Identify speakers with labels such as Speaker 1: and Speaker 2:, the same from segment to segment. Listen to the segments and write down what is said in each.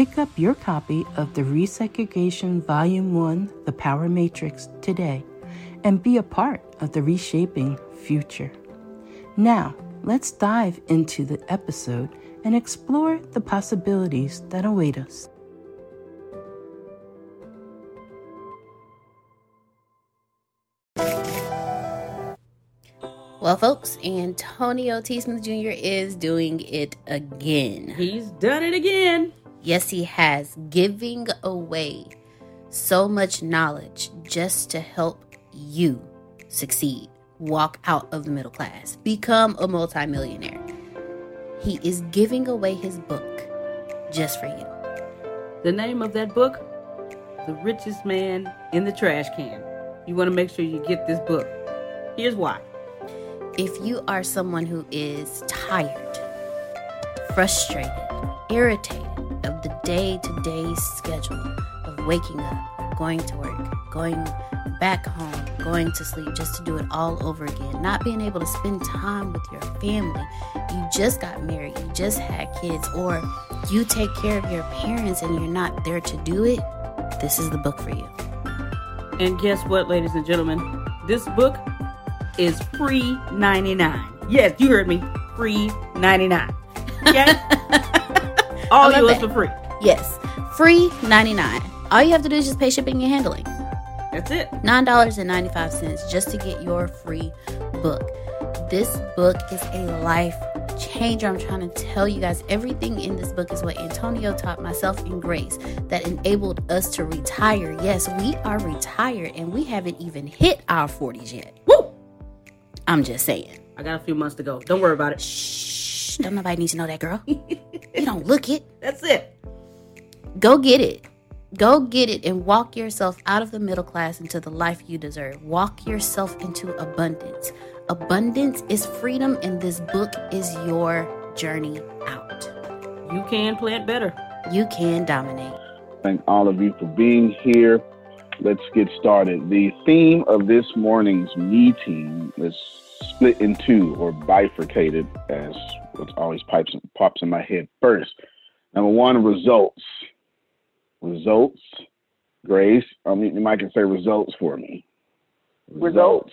Speaker 1: Pick up your copy of the Resegregation Volume 1 The Power Matrix today and be a part of the reshaping future. Now, let's dive into the episode and explore the possibilities that await us.
Speaker 2: Well, folks, Antonio T. Smith Jr. is doing it again.
Speaker 3: He's done it again.
Speaker 2: Yes, he has, giving away so much knowledge just to help you succeed, walk out of the middle class, become a multimillionaire. He is giving away his book just for you.
Speaker 3: The name of that book? The Richest Man in the Trash Can. You want to make sure you get this book. Here's why.
Speaker 2: If you are someone who is tired, frustrated, irritated, of the day to day schedule of waking up, going to work, going back home, going to sleep, just to do it all over again, not being able to spend time with your family. You just got married, you just had kids, or you take care of your parents and you're not there to do it. This is the book for you.
Speaker 3: And guess what, ladies and gentlemen? This book is free 99. Yes, you heard me. Free 99. Okay? All yours that. for free.
Speaker 2: Yes, free 99. All you have to do is just pay shipping and handling.
Speaker 3: That's it.
Speaker 2: $9.95 just to get your free book. This book is a life changer. I'm trying to tell you guys everything in this book is what Antonio taught myself in Grace that enabled us to retire. Yes, we are retired and we haven't even hit our 40s yet.
Speaker 3: Woo!
Speaker 2: I'm just saying.
Speaker 3: I got a few months to go. Don't worry about it.
Speaker 2: Shh. Don't nobody need to know that, girl. you don't look it.
Speaker 3: That's it.
Speaker 2: Go get it. Go get it and walk yourself out of the middle class into the life you deserve. Walk yourself into abundance. Abundance is freedom, and this book is your journey out.
Speaker 3: You can plant better.
Speaker 2: You can dominate.
Speaker 4: Thank all of you for being here. Let's get started. The theme of this morning's meeting is split in two or bifurcated, as what always pops, pops in my head first. Number one, results. Results. Grace, I mean, you might can say results for me.
Speaker 5: Results.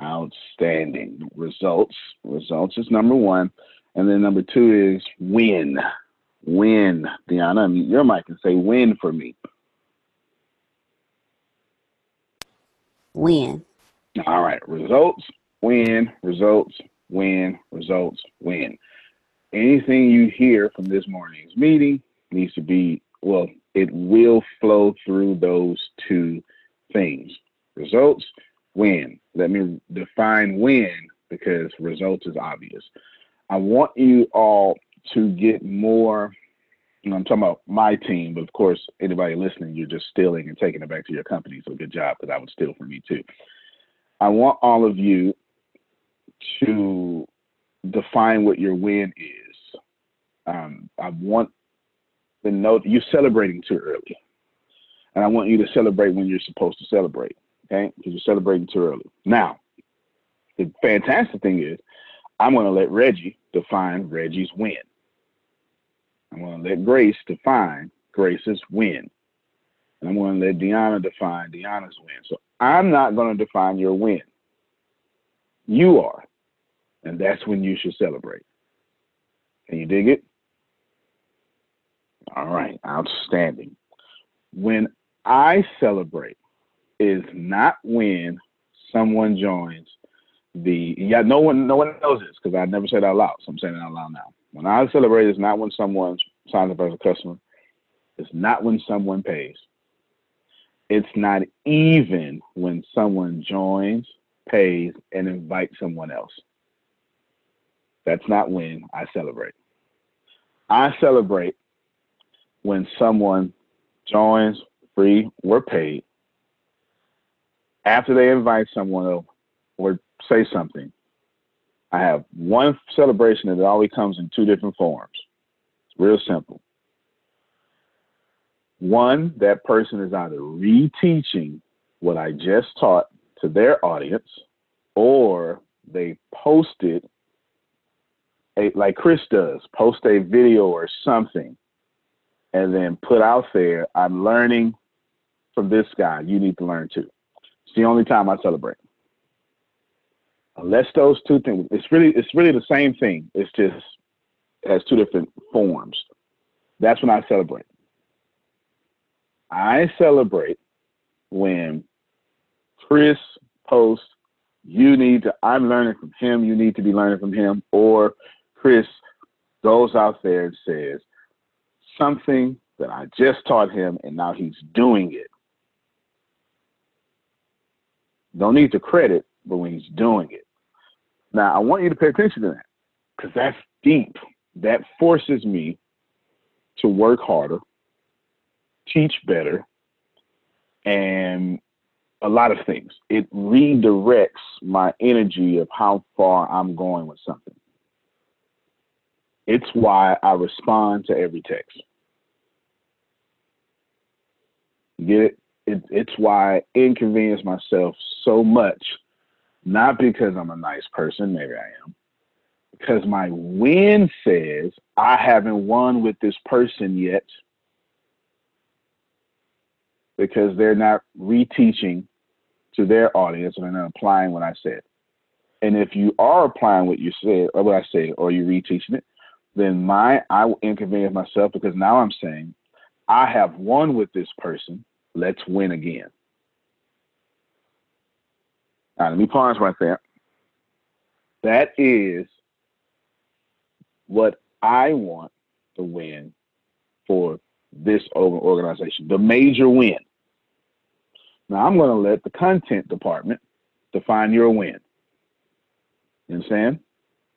Speaker 4: Outstanding. Results. Results is number one. And then number two is win. Win. Deanna, your mic can say win for me.
Speaker 2: Win.
Speaker 4: All right. Results, win, results, win, results, win. Anything you hear from this morning's meeting needs to be, well, it will flow through those two things. Results, when. Let me define when because results is obvious. I want you all to get more. You know, I'm talking about my team, but of course, anybody listening, you're just stealing and taking it back to your company. So good job, because I would steal from you too. I want all of you to define what your win is. Um, I want the note you're celebrating too early, and I want you to celebrate when you're supposed to celebrate. Okay, because you're celebrating too early. Now, the fantastic thing is, I'm going to let Reggie define Reggie's win. I'm going to let Grace define Grace's win. And I'm going to let Deanna define Deanna's win. So I'm not going to define your win. You are. And that's when you should celebrate. Can you dig it? All right, outstanding. When I celebrate is not when someone joins the yeah no one no one knows this because I never said out loud, so I'm saying it out loud now. When I celebrate, is not when someone signs up as a customer. It's not when someone pays. It's not even when someone joins, pays, and invites someone else. That's not when I celebrate. I celebrate when someone joins free or paid after they invite someone or say something. I have one celebration that always comes in two different forms. It's real simple. One, that person is either reteaching what I just taught to their audience, or they posted a, like Chris does, post a video or something, and then put out there, I'm learning from this guy. You need to learn too. It's the only time I celebrate. Unless those two things, it's really it's really the same thing. It's just it has two different forms. That's when I celebrate. I celebrate when Chris posts, you need to, I'm learning from him, you need to be learning from him, or Chris goes out there and says something that I just taught him and now he's doing it. Don't need the credit, but when he's doing it. Now, I want you to pay attention to that because that's deep. That forces me to work harder, teach better, and a lot of things. It redirects my energy of how far I'm going with something. It's why I respond to every text. Get it? it? It's why I inconvenience myself so much, not because I'm a nice person, maybe I am, because my win says I haven't won with this person yet because they're not reteaching to their audience and they're not applying what I said. And if you are applying what you said or what I say, or you reteaching it, then my I will inconvenience myself because now I'm saying I have won with this person. Let's win again. Now let me pause right there. That is what I want to win for this organization, the major win. Now I'm going to let the content department define your win. You understand?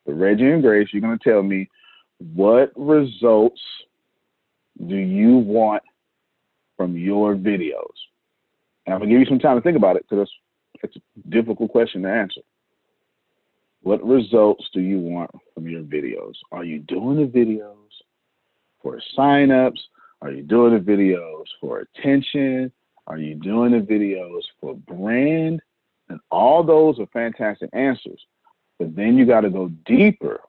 Speaker 4: The Reggie and Grace, you're going to tell me what results do you want from your videos? And I'm to give you some time to think about it because it's a difficult question to answer. What results do you want from your videos? Are you doing the videos for signups? Are you doing the videos for attention? Are you doing the videos for brand? And all those are fantastic answers. But then you got to go deeper.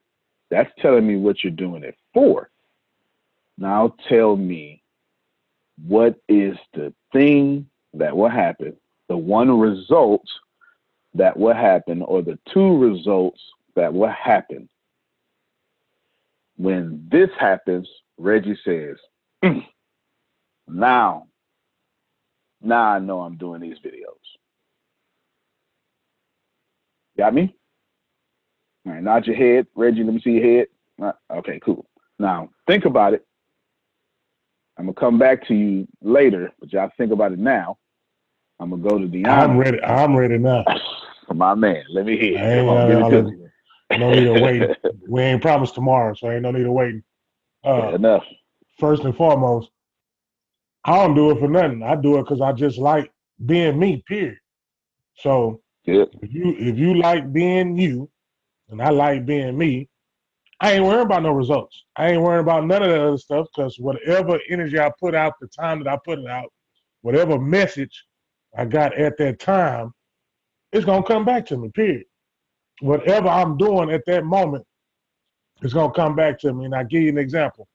Speaker 4: That's telling me what you're doing it for. Now tell me what is the thing that will happen, the one result that will happen, or the two results that will happen when this happens Reggie says, mm, now, now I know I'm doing these videos. Got me? All right, nod your head. Reggie, let me see your head. Right, okay, cool. Now, think about it. I'm going to come back to you later, but y'all think about it now. I'm going to go to the.
Speaker 6: I'm ready. I'm ready now.
Speaker 4: My man, let me hear.
Speaker 6: I ain't, on, no need to wait. we ain't promised tomorrow, so ain't no need to wait.
Speaker 4: Uh, yeah, enough.
Speaker 6: First and foremost, I don't do it for nothing. I do it because I just like being me. Period. So
Speaker 4: yeah.
Speaker 6: if you if you like being you, and I like being me, I ain't worrying about no results. I ain't worrying about none of that other stuff because whatever energy I put out, the time that I put it out, whatever message I got at that time, it's gonna come back to me. Period. Whatever I'm doing at that moment, it's gonna come back to me. And I give you an example.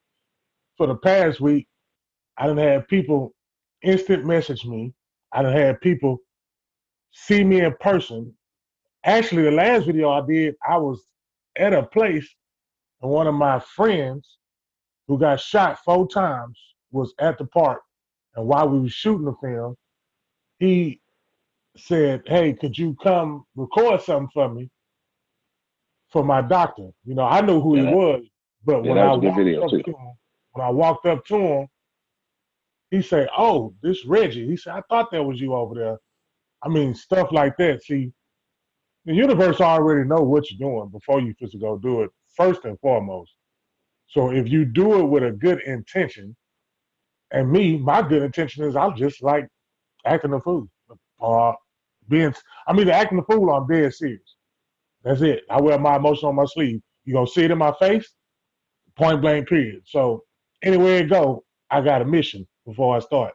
Speaker 6: For the past week, I didn't have people instant message me. I didn't have people see me in person. Actually, the last video I did, I was at a place and one of my friends who got shot four times was at the park. And while we were shooting the film, he said, Hey, could you come record something for me for my doctor? You know, I knew who yeah. he was, but yeah, when I walked up too. to him, when I walked up to him, he said, Oh, this Reggie. He said, I thought that was you over there. I mean, stuff like that. See, the universe already know what you're doing before you just go do it first and foremost. So if you do it with a good intention, and me, my good intention is I'm just like acting a fool. Uh, being, I mean, acting a fool, I'm dead serious. That's it. I wear my emotion on my sleeve. You gonna see it in my face, point blank, period. So anywhere it go, I got a mission before I start.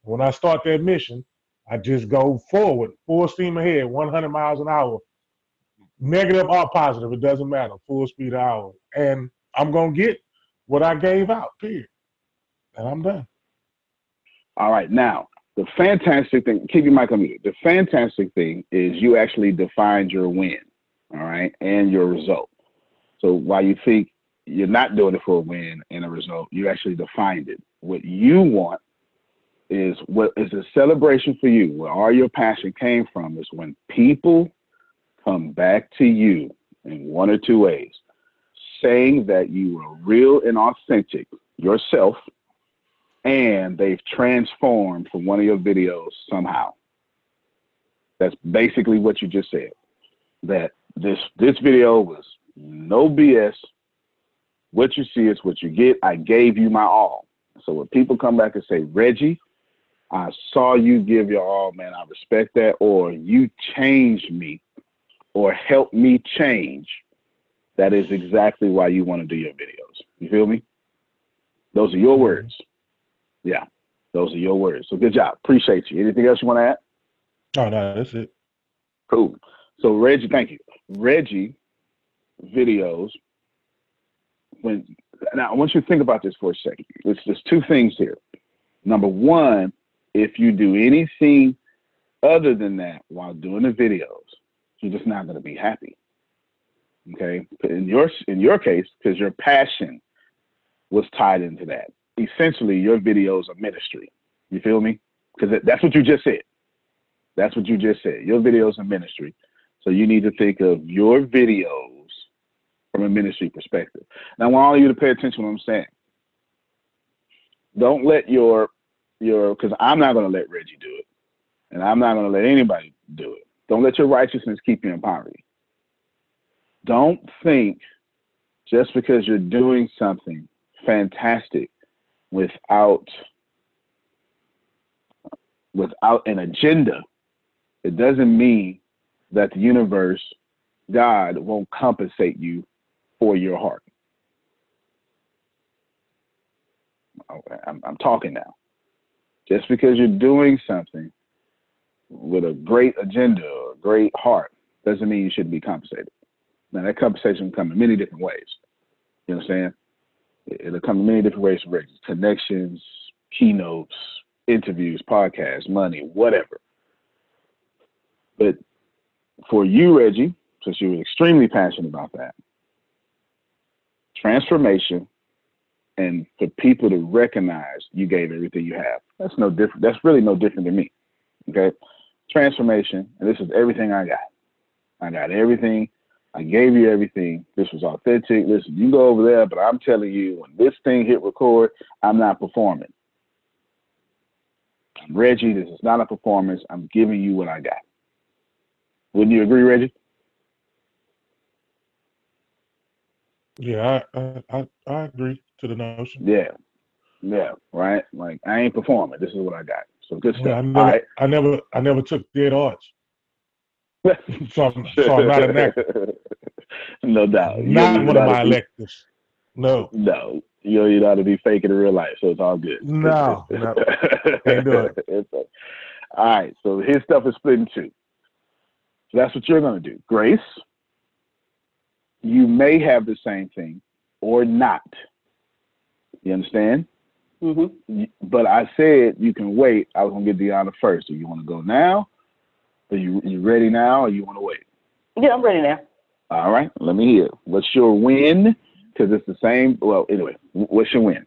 Speaker 6: When I start that mission, I just go forward, full steam ahead, 100 miles an hour, negative or positive, it doesn't matter, full speed hour. And I'm to get what I gave out, period. And I'm done.
Speaker 4: All right. Now, the fantastic thing, keep your mic on mute. The fantastic thing is you actually defined your win, all right, and your result. So while you think you're not doing it for a win and a result, you actually defined it. What you want is what is a celebration for you, where all your passion came from, is when people come back to you in one or two ways, saying that you were real and authentic yourself, and they've transformed from one of your videos somehow. That's basically what you just said. That this this video was no BS. What you see is what you get. I gave you my all. So when people come back and say, Reggie, I saw you give your all, man, I respect that, or you changed me or help me change, that is exactly why you want to do your videos. You feel me? Those are your mm-hmm. words. Yeah, those are your words. So good job. Appreciate you. Anything else you want to add?
Speaker 6: Oh, no, that's it.
Speaker 4: Cool. So Reggie, thank you. Reggie videos. When now I want you to think about this for a second. There's there's two things here. Number one, if you do anything other than that while doing the videos, you're just not going to be happy. Okay, in your in your case, because your passion was tied into that. Essentially, your videos are ministry. You feel me? Because that's what you just said. That's what you just said. Your videos are ministry. So you need to think of your videos from a ministry perspective. Now, I want all of you to pay attention to what I'm saying. Don't let your your because I'm not going to let Reggie do it, and I'm not going to let anybody do it. Don't let your righteousness keep you in poverty. Don't think just because you're doing something fantastic without without an agenda, it doesn't mean that the universe, God, won't compensate you for your heart. Oh, I'm, I'm talking now. Just because you're doing something with a great agenda a great heart doesn't mean you shouldn't be compensated. Now that compensation can come in many different ways. You know what I'm saying? It'll come in many different ways Reggie. Connections, keynotes, interviews, podcasts, money, whatever. But for you, Reggie, since you were extremely passionate about that, transformation and for people to recognize you gave everything you have. That's no different. That's really no different than me. Okay. Transformation, and this is everything I got. I got everything. I gave you everything. This was authentic. Listen, you go over there, but I'm telling you, when this thing hit record, I'm not performing. I'm Reggie. This is not a performance. I'm giving you what I got. Wouldn't you agree, Reggie?
Speaker 6: Yeah, I, I I agree to the notion.
Speaker 4: Yeah, yeah, right. Like I ain't performing. This is what I got. So good stuff.
Speaker 6: Yeah, I never,
Speaker 4: right.
Speaker 6: I never, I never took dead arts. so, I'm, so I'm not an actor.
Speaker 4: no doubt. You
Speaker 6: Not one
Speaker 4: know
Speaker 6: of my electives. No,
Speaker 4: No, you don't even know how to be fake in real life, so it's all good.
Speaker 6: No, no. Can't do it.
Speaker 4: It's a- all right, so his stuff is split in two. So that's what you're going to do. Grace, you may have the same thing or not. You understand?
Speaker 5: Mm-hmm.
Speaker 4: But I said you can wait. I was going to get Deanna first. Do you want to go now? Are you, you ready now or you want to wait?
Speaker 5: Yeah, I'm ready now.
Speaker 4: All right, let me hear. What's your win? Because it's the same. Well, anyway, what's your win?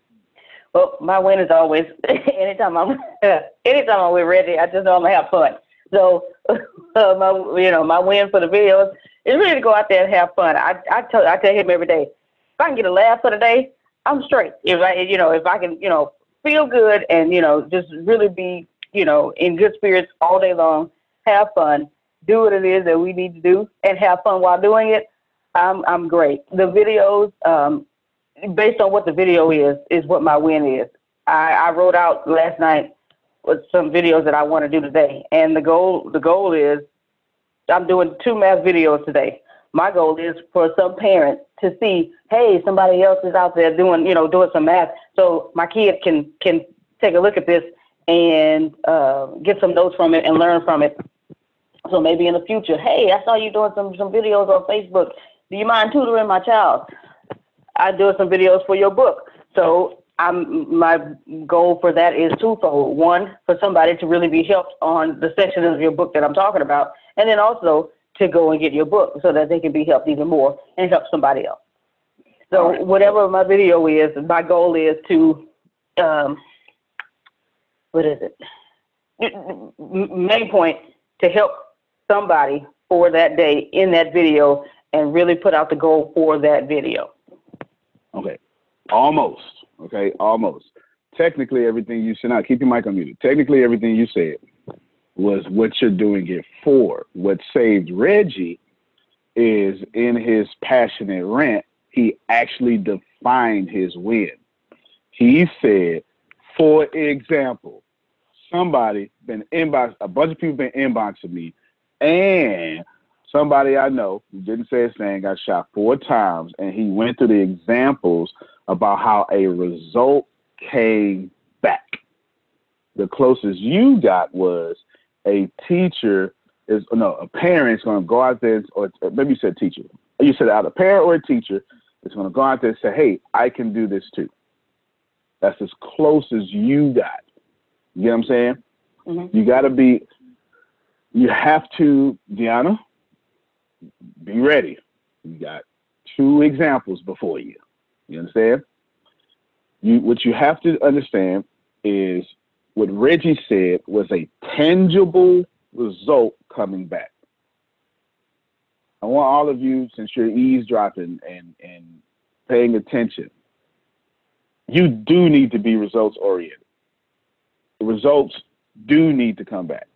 Speaker 5: Well, my win is always anytime I'm anytime I'm with Reggie, I just know I'm gonna have fun. So uh, my you know my win for the videos is really to go out there and have fun. I I tell I tell him every day, if I can get a laugh for the day, I'm straight. If I you know if I can you know feel good and you know just really be you know in good spirits all day long, have fun, do what it is that we need to do, and have fun while doing it. I'm I'm great. The videos, um, based on what the video is, is what my win is. I, I wrote out last night with some videos that I want to do today, and the goal the goal is I'm doing two math videos today. My goal is for some parent to see, hey, somebody else is out there doing you know doing some math, so my kid can can take a look at this and uh, get some notes from it and learn from it. So maybe in the future, hey, I saw you doing some some videos on Facebook. Do you mind tutoring my child? I'm doing some videos for your book. So I'm my goal for that is twofold. One, for somebody to really be helped on the section of your book that I'm talking about, and then also to go and get your book so that they can be helped even more and help somebody else. So whatever my video is, my goal is to um, what is it? Main point to help somebody for that day in that video and really put out the goal for that video.
Speaker 4: Okay, almost. Okay, almost. Technically, everything you said. Now, keep your mic unmuted. Technically, everything you said was what you're doing it for. What saved Reggie is in his passionate rant, he actually defined his win. He said, for example, somebody been inbox, a bunch of people been inboxing me, and somebody I know who didn't say his name got shot four times, and he went through the examples about how a result came back. The closest you got was a teacher is no a parent's going to go out there or maybe you said teacher. You said out a parent or a teacher is going to go out there and say, "Hey, I can do this too." That's as close as you got. You get what I'm saying?
Speaker 5: Mm-hmm.
Speaker 4: You got to be. You have to, Deanna. Be ready. You got two examples before you. You understand? You what you have to understand is what Reggie said was a tangible result coming back. I want all of you, since you're eavesdropping and, and paying attention, you do need to be results oriented. The results do need to come back.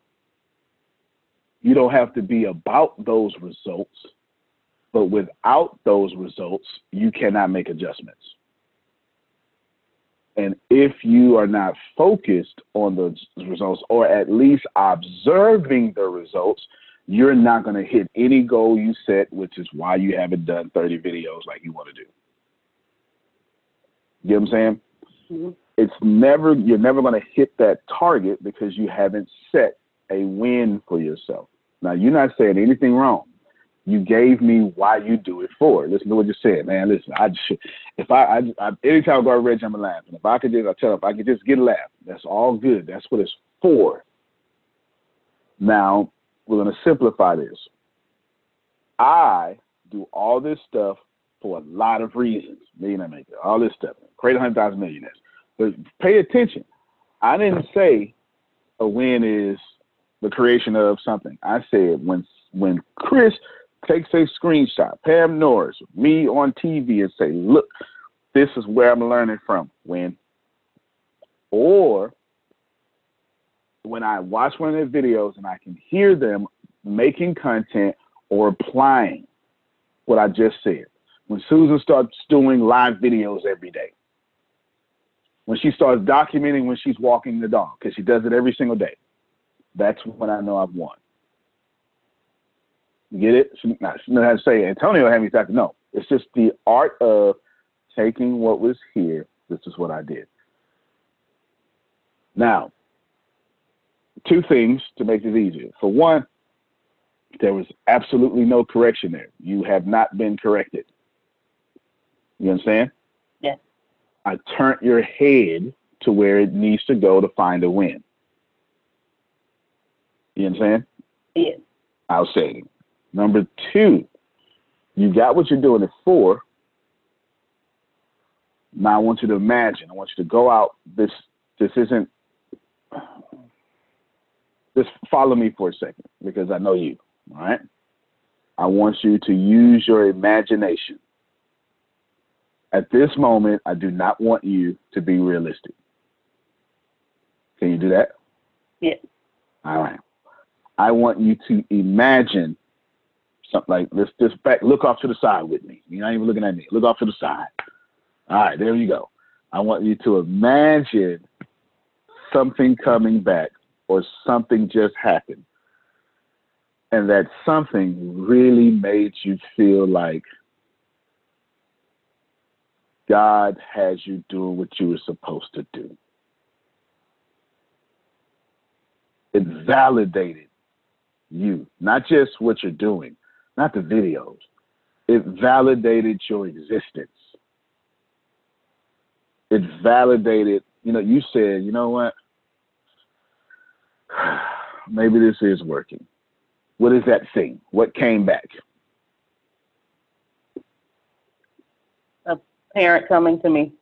Speaker 4: You don't have to be about those results, but without those results, you cannot make adjustments. And if you are not focused on those results, or at least observing the results, you're not going to hit any goal you set, which is why you haven't done 30 videos like you want to do. You know what I'm saying?
Speaker 5: Mhm.
Speaker 4: It's never, you're never going to hit that target because you haven't set a win for yourself. Now, you're not saying anything wrong. You gave me why you do it for. Listen to what you said, man. Listen, I just, if I, I, I anytime I go to Reggie, I'm laughing. If I could just, I tell him, if I could just get a laugh, that's all good. That's what it's for. Now, we're to simplify this. I do all this stuff for a lot of reasons. Millionaire maker, all this stuff. create a 100,000 millionaires. But pay attention. I didn't say a win is the creation of something. I said when when Chris takes a screenshot, Pam Norris, me on TV, and say, "Look, this is where I'm learning from." When, or when I watch one of their videos and I can hear them making content or applying what I just said. When Susan starts doing live videos every day, when she starts documenting when she's walking the dog, because she does it every single day, that's when I know I've won. Get it? Not, have to say Antonio had me talking. No, it's just the art of taking what was here. This is what I did. Now, two things to make this easier. For one, there was absolutely no correction there. You have not been corrected. You understand?
Speaker 5: Yes.
Speaker 4: I turned your head to where it needs to go to find a win. You understand?
Speaker 5: Yes.
Speaker 4: Outstanding. Number two, you got what you're doing it for. Now I want you to imagine. I want you to go out. This this isn't. Just follow me for a second because I know you. All right. I want you to use your imagination. At this moment, I do not want you to be realistic. Can you do that?
Speaker 5: Yes.
Speaker 4: All right. I want you to imagine something like let's just back look off to the side with me. You're not even looking at me. Look off to the side. All right, there you go. I want you to imagine something coming back or something just happened. And that something really made you feel like God has you doing what you were supposed to do. It validated you, not just what you're doing, not the videos. It validated your existence. It validated, you know, you said, you know what? Maybe this is working. What is that thing? What came back?
Speaker 5: A parent coming to me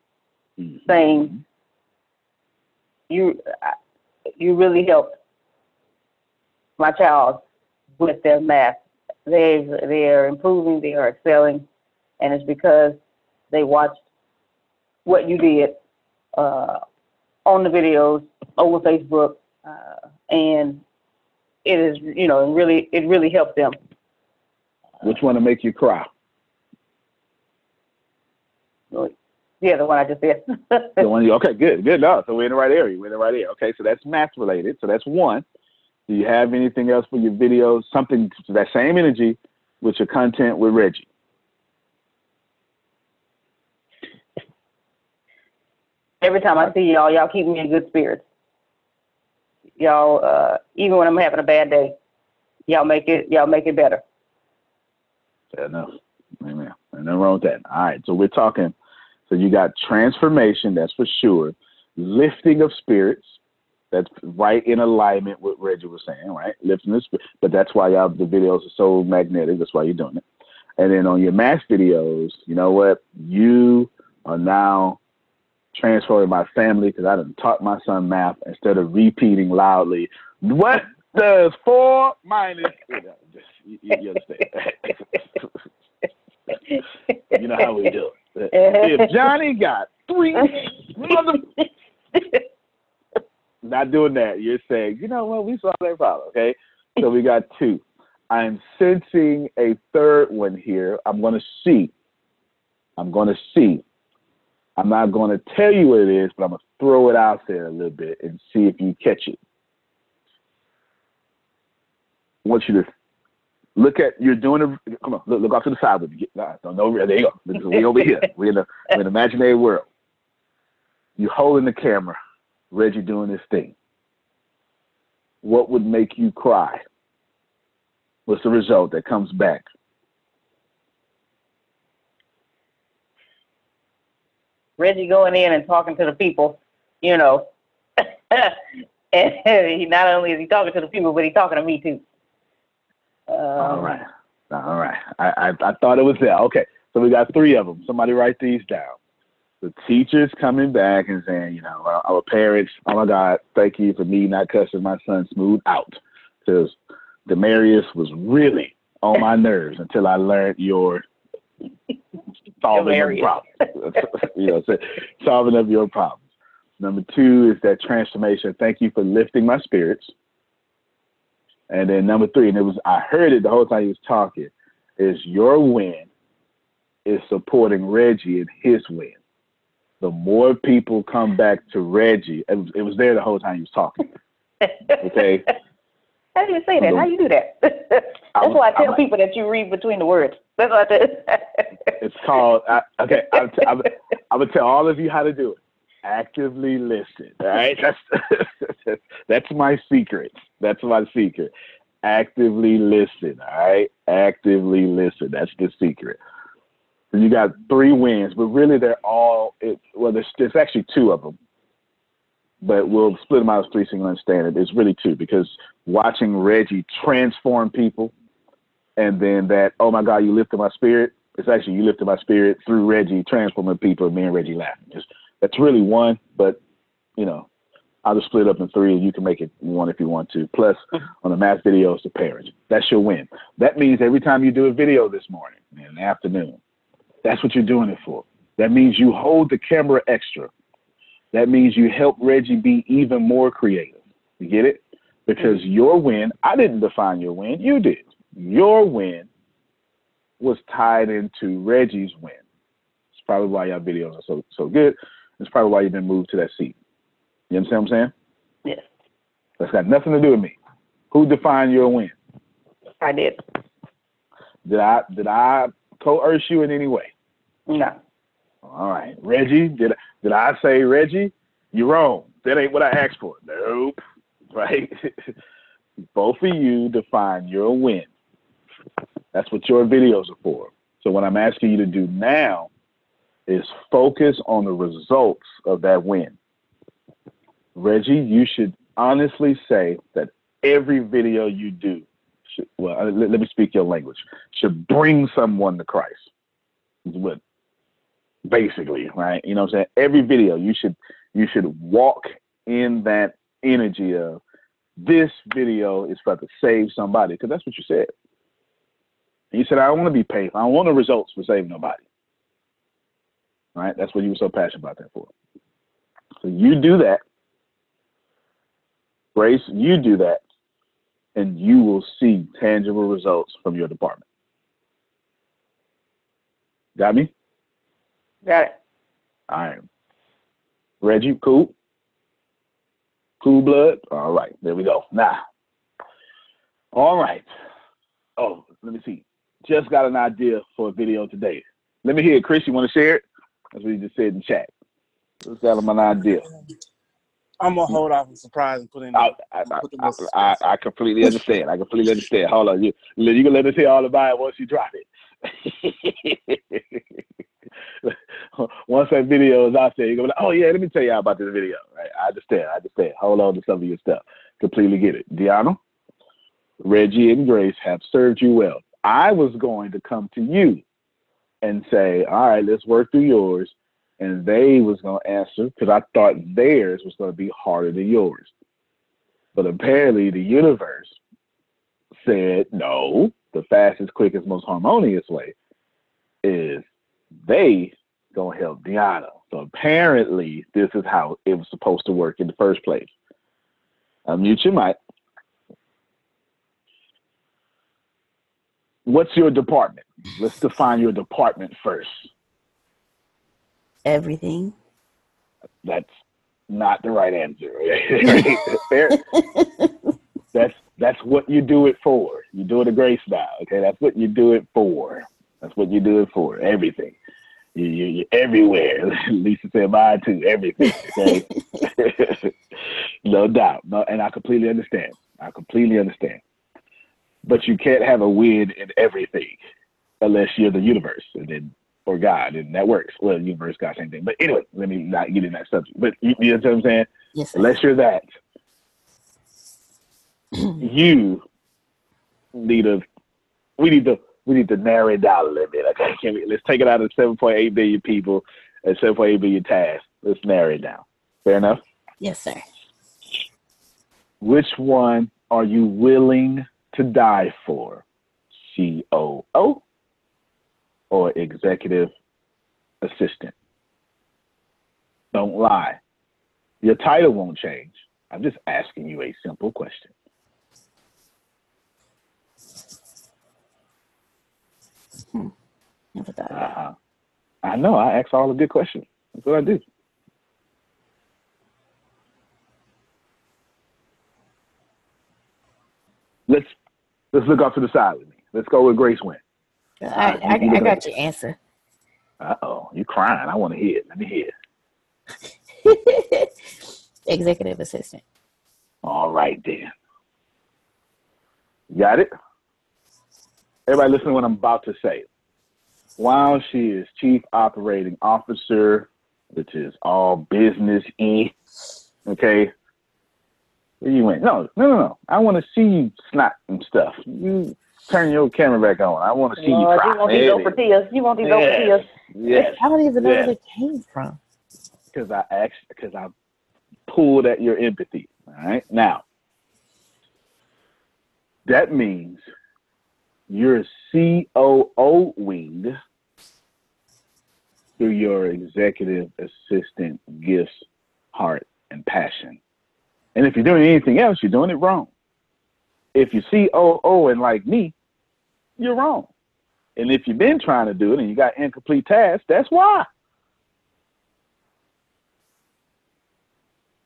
Speaker 4: Mm-hmm.
Speaker 5: saying, "You, you really helped my child with their math. They they are improving. They are excelling, and it's because they watched what you did uh, on the videos over Facebook, uh, and it is you know it really it really helped them.
Speaker 4: Which one to make you cry?
Speaker 5: Yeah, the one I just said.
Speaker 4: The one you, okay, good, good. No, so we're in the right area. We're in the right area. Okay, so that's math related. So that's one. Do you have anything else for your videos? Something to that same energy with your content with Reggie.
Speaker 5: Every time I see y'all, y'all keep me in good spirits. Y'all, uh, even when I'm having a bad day, y'all make it y'all make it better.
Speaker 4: Fair enough. Amen. Nothing wrong with that. All right. So we're talking. So you got transformation. That's for sure. Lifting of spirits. That's right in alignment with Reggie was saying. Right. Lifting the spirit. But that's why y'all the videos are so magnetic. That's why you're doing it. And then on your math videos, you know what? You are now transferring my family because I done taught my son math instead of repeating loudly. What does four minus? You, you, you understand? you know how we do it. If Johnny got three, mother, not doing that. You're saying, you know what? We saw that problem. Okay, so we got two. I'm sensing a third one here. I'm going to see. I'm going to see. I'm not going to tell you what it is, but I'm going to throw it out there a little bit and see if you catch it. I want you to look at you're doing it. Come on, look, look off to the side with me. Nah, don't know. There you go. We over here. We're in, a, we're in an imaginary world. You holding the camera, Reggie doing this thing. What would make you cry? What's the result that comes back?
Speaker 5: Reggie going in and talking to the people, you know. and he not only is he talking to the people, but he's talking to me too. Um,
Speaker 4: All right. All right. I, I, I thought it was there. Okay. So we got three of them. Somebody write these down. The teachers coming back and saying, you know, our, parents, oh my God, thank you for me not cussing my son smooth out because Demarius was really on my nerves until I learned your solving of problems. you know, solving of your problems. Number two is that transformation. Thank you for lifting my spirits. And then number three, and it was I heard it the whole time he was talking, is your win is supporting Reggie in his win. The more people come back to Reggie, it was, it was there the whole time he was talking. Okay.
Speaker 5: How do you say that? How you do that? That's I'm, why I tell I'm, people that you read between the words. That's what I do.
Speaker 4: it's called. I, okay, I'm, t- I'm, I'm gonna tell all of you how to do it. Actively listen. All right, that's that's my secret. That's my secret. Actively listen. All right, actively listen. That's the secret. So you got three wins, but really they're all. It, well, there's, there's actually two of them but we'll split them out as three can understand it. It's really two because watching Reggie transform people and then that, oh my God, you lifted my spirit. It's actually you lifted my spirit through Reggie transforming people and me and Reggie laughing. It's, that's really one, but you know, I'll just split up in three and you can make it one if you want to. Plus on the mass videos to parents. That's your win. That means every time you do a video this morning and afternoon, that's what you're doing it for. That means you hold the camera extra that means you help Reggie be even more creative. You get it? Because mm-hmm. your win, I didn't define your win, you did. Your win was tied into Reggie's win. It's probably why your videos are so so good. It's probably why you've been moved to that seat. You understand what I'm saying?
Speaker 5: Yes.
Speaker 4: That's got nothing to do with me. Who defined your win?
Speaker 5: I did.
Speaker 4: Did I did I coerce you in any way?
Speaker 5: No.
Speaker 4: All right, Reggie. Did did I say Reggie? You're wrong. That ain't what I asked for. Nope. Right. Both of you define your win. That's what your videos are for. So what I'm asking you to do now is focus on the results of that win. Reggie, you should honestly say that every video you do, should, well, let, let me speak your language, should bring someone to Christ. Is what basically, right? You know what I'm saying? Every video you should you should walk in that energy of this video is about to save somebody because that's what you said. You said, I don't want to be paid. I want the results for saving nobody. Right? That's what you were so passionate about that for. So you do that. Grace, you do that, and you will see tangible results from your department. Got me?
Speaker 5: Got it.
Speaker 4: All right. Reggie, cool. Cool blood. All right, there we go. Now, all right. Oh, let me see. Just got an idea for a video today. Let me hear it. Chris, you want to share it? That's what you just said in chat. Just got him an idea.
Speaker 7: I'm gonna hold off and surprise and put in.
Speaker 4: I, I, I, I, I completely understand. I completely understand. Hold on, you you can let us hear all about it once you drop it. once that video is out there, you're gonna be like, oh yeah, let me tell y'all about this video. Right? I understand. I understand. Hold on to some of your stuff. Completely get it. Deanna, Reggie, and Grace have served you well. I was going to come to you and say, all right, let's work through yours. And they was going to answer because I thought theirs was going to be harder than yours. But apparently the universe said, no, the fastest, quickest, most harmonious way is they gonna help Deanna. So apparently, this is how it was supposed to work in the first place. Unmute your mic. What's your department? Let's define your department first.
Speaker 2: Everything.
Speaker 4: That's not the right answer. that's that's what you do it for. You do it a grace style. Okay, that's what you do it for. That's what you do it for. Everything. You, you, you're everywhere. Lisa said mine too. Everything. Okay? no doubt. No, and I completely understand. I completely understand. But you can't have a win in everything unless you're the universe and then or God, and that works. Well, the universe, God, same thing. But anyway, let me not get in that subject. But you, you know what I'm saying?
Speaker 2: Yes.
Speaker 4: Unless you're that, you need a. We need to we need to narrow it down a little bit. Okay, can we, let's take it out of 7.8 billion people except for A, B, your task. Let's narrow it down. Fair enough?
Speaker 2: Yes, sir.
Speaker 4: Which one are you willing to die for? COO or executive assistant? Don't lie. Your title won't change. I'm just asking you a simple question.
Speaker 2: Never thought of that.
Speaker 4: Uh-huh. I know. I ask all the good questions. That's what I do. Let's let's look off to the side with me. Let's go with Grace Wynn.
Speaker 2: I, I, I got your answer.
Speaker 4: Uh oh, you crying. I want to hear it. Let me hear it.
Speaker 2: Executive assistant.
Speaker 4: All right then. Got it? Everybody listen to what I'm about to say. While she is chief operating officer, which is all business e, okay. Where you went? No, no, no, no. I want to see you snot and stuff. You turn your camera back on. I want to see
Speaker 5: Lord,
Speaker 4: you
Speaker 5: you
Speaker 4: cry.
Speaker 5: want these
Speaker 4: There it
Speaker 5: over
Speaker 4: is.
Speaker 5: tears. You want these
Speaker 4: Yes.
Speaker 5: tears.
Speaker 4: Yes.
Speaker 2: I don't even know
Speaker 4: Yes.
Speaker 2: where they came from.
Speaker 4: because I asked because I pulled at your empathy. All right. Now that means you're COO wing through your executive assistant gifts, heart, and passion. And if you're doing anything else, you're doing it wrong. If you're COO and like me, you're wrong. And if you've been trying to do it and you got incomplete tasks, that's why.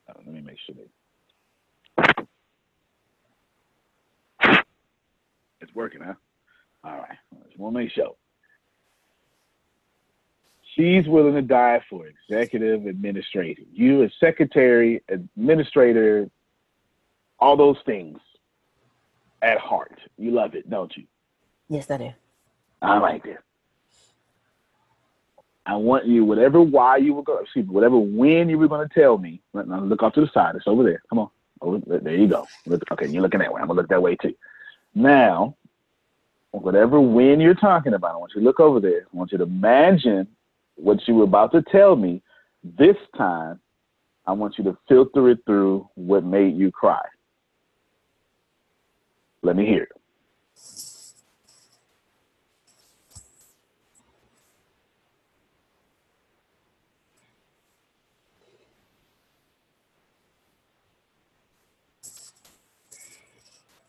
Speaker 4: Uh, let me make sure that it's working, huh? All right. Just want to make sure. She's willing to die for executive administrator. You as secretary, administrator, all those things at heart. You love it, don't you?
Speaker 2: Yes, I do.
Speaker 4: I like it. I want you, whatever why you were going, excuse me, whatever when you were going to tell me. Now look off to the side. It's over there. Come on. Over, there you go. Look, okay, you're looking that way. I'm gonna look that way too. Now, whatever win you're talking about, I want you to look over there. I want you to imagine what you were about to tell me. This time, I want you to filter it through what made you cry. Let me hear it.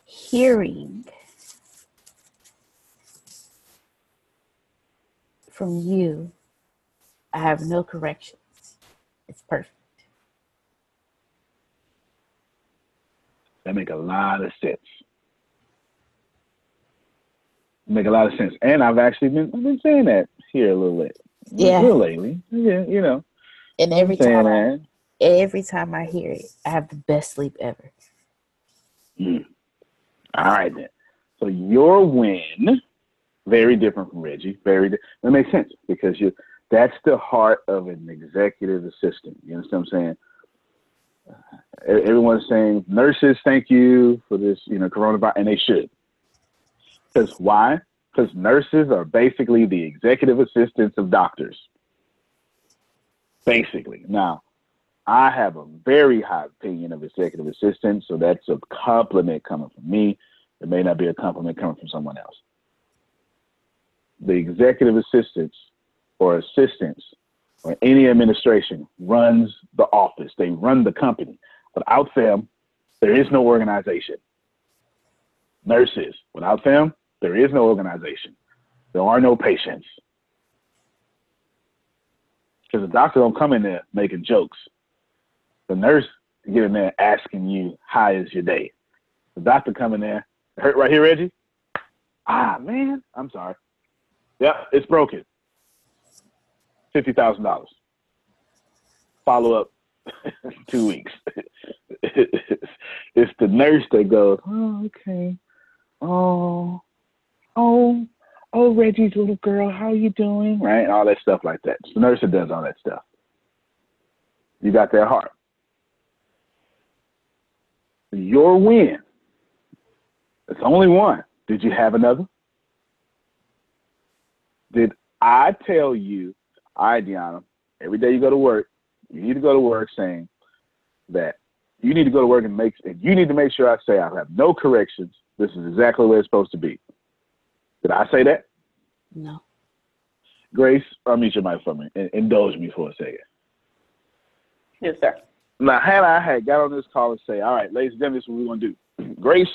Speaker 2: Hearing from you, I have no corrections. It's perfect.
Speaker 4: That make a lot of sense. Make a lot of sense. And I've actually been I've been saying that here a little bit.
Speaker 2: Yeah.
Speaker 4: Little lately. Yeah, you know.
Speaker 2: And every time, I, every time I hear it, I have the best sleep ever.
Speaker 4: Mm. All right then. So your win, very different from Reggie. Very di- that makes sense because you that's the heart of an executive assistant. You understand what I'm saying? Everyone's saying nurses, thank you for this, you know, coronavirus, and they should. Because why? Because nurses are basically the executive assistants of doctors. Basically. Now, I have a very high opinion of executive assistants, so that's a compliment coming from me. It may not be a compliment coming from someone else. The executive assistants or assistants or any administration runs the office. They run the company. Without them, there is no organization. Nurses, without them, there is no organization. There are no patients. Because the doctor don't come in there making jokes. The nurse get in there asking you, "How is your day?" The doctor come in there, hurt right here, Reggie. Ah, man, I'm sorry. Yeah, it's broken. Fifty thousand dollars. Follow up two weeks. it's the nurse that goes, "Oh, okay. Oh, oh, oh, Reggie's little girl, how are you doing?" Right, all that stuff like that. It's the nurse that does all that stuff. You got that heart your win. It's only one. Did you have another? Did I tell you, all right, Deanna, every day you go to work, you need to go to work saying that you need to go to work and make and you need to make sure I say I have no corrections. This is exactly where it's supposed to be. Did I say that?
Speaker 2: No.
Speaker 4: Grace, unmute your mic for me and indulge me for a second.
Speaker 5: Yes, sir.
Speaker 4: Now, Hannah, I had got on this call and say, all right, ladies and gentlemen, this is what we're going to do. Grace,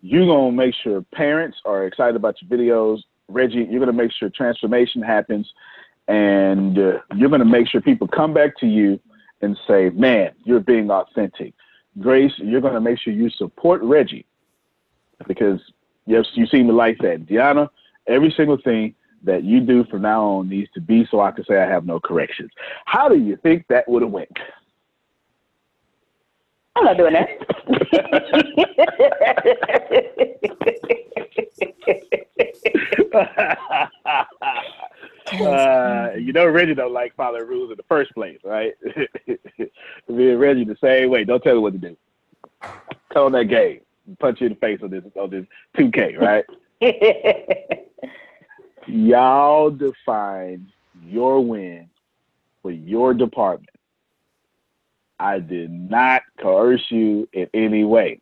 Speaker 4: you're going to make sure parents are excited about your videos. Reggie, you're going to make sure transformation happens. And uh, you're going to make sure people come back to you and say, man, you're being authentic. Grace, you're going to make sure you support Reggie because yes, you seem to like that. Deanna, every single thing that you do from now on needs to be so I can say I have no corrections. How do you think that would have went?
Speaker 5: I'm not doing that.
Speaker 4: uh, you know Reggie don't like following rules in the first place, right? Me and Reggie the same way. Don't tell me what to do. Tell him that game. Punch you in the face on this on this 2K, right? Y'all define your win for your department. I did not coerce you in any way.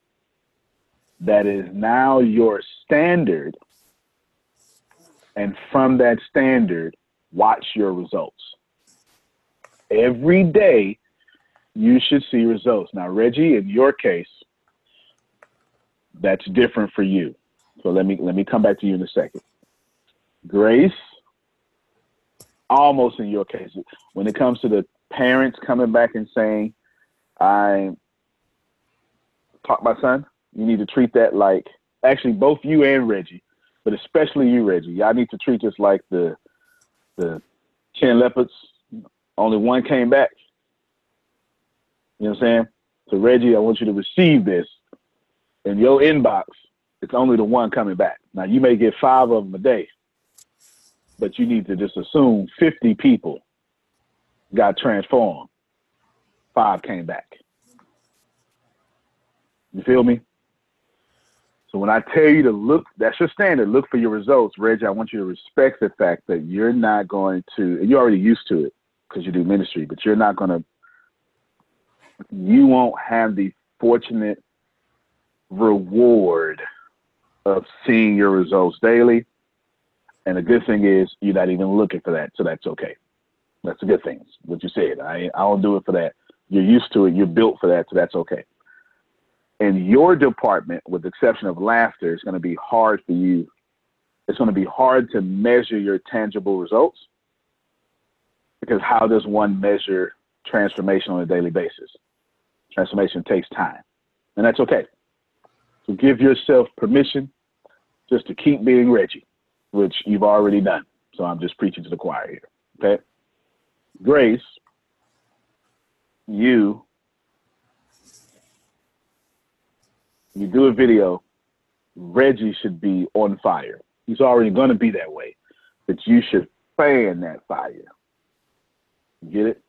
Speaker 4: That is now your standard. And from that standard, watch your results. Every day, you should see results. Now, Reggie, in your case, that's different for you. So let me let me come back to you in a second. Grace, almost in your case, when it comes to the parents coming back and saying, I taught my son, you need to treat that like actually both you and Reggie, but especially you, Reggie. Y'all need to treat this like the the ten leopards. Only one came back. You know what I'm saying? So Reggie, I want you to receive this in your inbox. It's only the one coming back. Now you may get five of them a day, but you need to just assume 50 people got transformed. Five came back. You feel me? So when I tell you to look, that's your standard. Look for your results, Reggie. I want you to respect the fact that you're not going to, and you're already used to it because you do ministry, but you're not going to, you won't have the fortunate reward of seeing your results daily. And the good thing is you're not even looking for that, so that's okay. That's a good thing. What you said, I I don't do it for that. You're used to it. You're built for that, so that's okay. In your department, with the exception of laughter, it's going to be hard for you. It's going to be hard to measure your tangible results because how does one measure transformation on a daily basis? Transformation takes time, and that's okay. So give yourself permission just to keep being Reggie, which you've already done. So I'm just preaching to the choir here. Okay. Grace, you you do a video, Reggie should be on fire. He's already going to be that way, but you should fan that fire. Get it?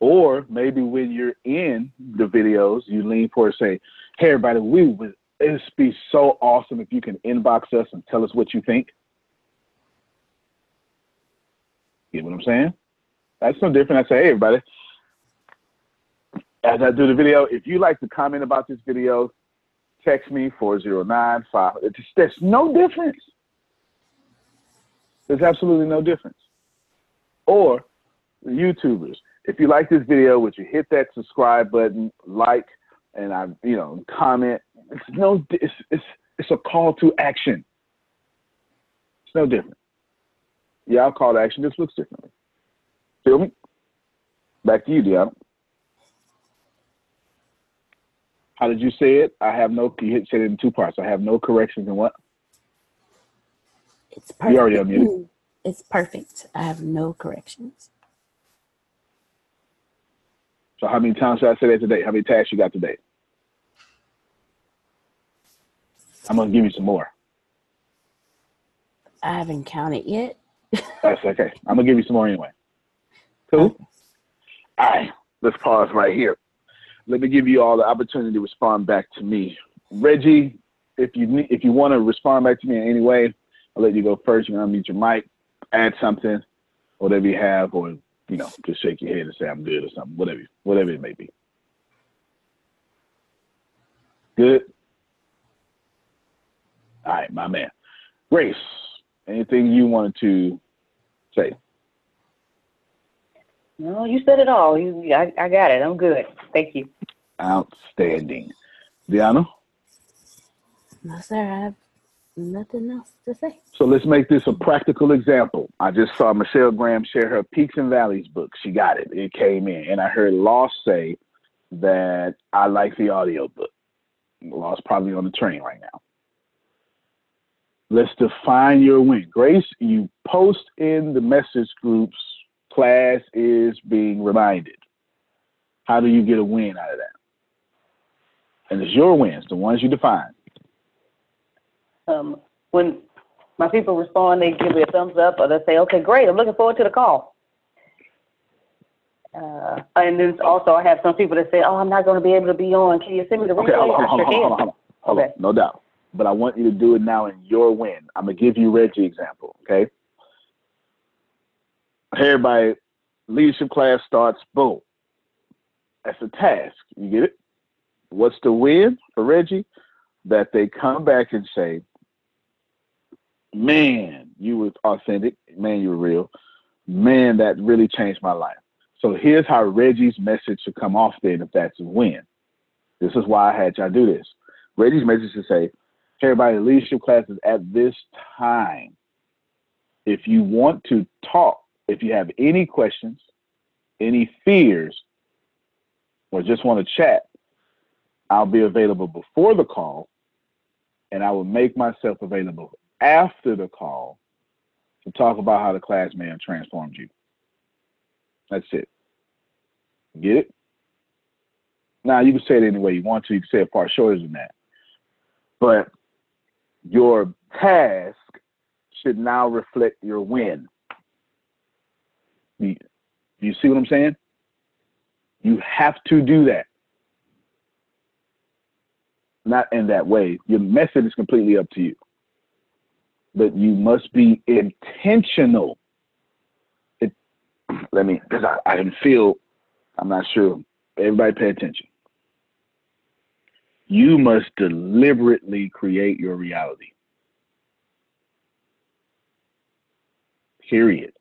Speaker 4: Or maybe when you're in the videos, you lean forward and say, "Hey, everybody, we would it'd be so awesome if you can inbox us and tell us what you think." Get what I'm saying? That's no different. I say, "Hey, everybody." As I do the video, if you like to comment about this video, text me 4095. It's, there's no difference. There's absolutely no difference. Or YouTubers, if you like this video, would you hit that subscribe button, like, and I, you know, comment. It's no, it's it's it's a call to action. It's no different. Yeah, our call to action just looks differently. Feel me? Back to you, Deanna. How did you say it? I have no. You said it in two parts. I have no corrections and what?
Speaker 2: It's perfect.
Speaker 4: You already unmuted.
Speaker 2: It's perfect. I have no corrections.
Speaker 4: So how many times should I say that today? How many tasks you got today? I'm gonna give you some more.
Speaker 2: I haven't counted yet.
Speaker 4: That's okay. I'm gonna give you some more anyway. Cool. All right. Let's pause right here. Let me give you all the opportunity to respond back to me. Reggie, if you if you want to respond back to me in any way, I'll let you go first. You can unmute your mic, add something, whatever you have, or you know, just shake your head and say I'm good or something, whatever, whatever it may be. Good. All right, my man. Grace, anything you wanted to say?
Speaker 5: No, you said it all. You, I, I got it. I'm good. Thank you.
Speaker 4: Outstanding. Diana?
Speaker 2: No, sir. I have nothing else to say.
Speaker 4: So let's make this a practical example. I just saw Michelle Graham share her Peaks and Valleys book. She got it. It came in. And I heard Loss say that I like the audio book. Loss probably on the train right now. Let's define your win. Grace, you post in the message groups, class is being reminded. How do you get a win out of that? And it's your wins, the ones you define.
Speaker 5: Um, when my people respond, they give me a thumbs up, or they say, "Okay, great. I'm looking forward to the call." Uh, and then also, I have some people that say, "Oh, I'm not going to be able to be on. Can you send me the replay?"
Speaker 4: Okay, hold on, hold on, hold on, hold on, hold on, hold on.
Speaker 5: Okay.
Speaker 4: No doubt. But I want you to do it now in your win. I'm gonna give you Reggie example, okay? Hey, everybody, leadership class starts. Boom. That's a task. You get it? What's the win for Reggie? That they come back and say, "Man, you were authentic. Man, you were real. Man, that really changed my life." So here's how Reggie's message should come off then if that's a win. This is why I had y'all do this. Reggie's message should say, Hey everybody, leadership classes at this time. If you want to talk, if you have any questions, any fears, or just want to chat, I'll be available before the call and I will make myself available after the call to talk about how the class may have transformed you. That's it. Get it? Now you can say it any way you want to. You can say it far shorter than that. But your task should now reflect your win. You, you see what I'm saying? You have to do that. Not in that way. Your method is completely up to you. But you must be intentional. It, let me, because I, I can feel, I'm not sure. Everybody pay attention. You must deliberately create your reality. Period.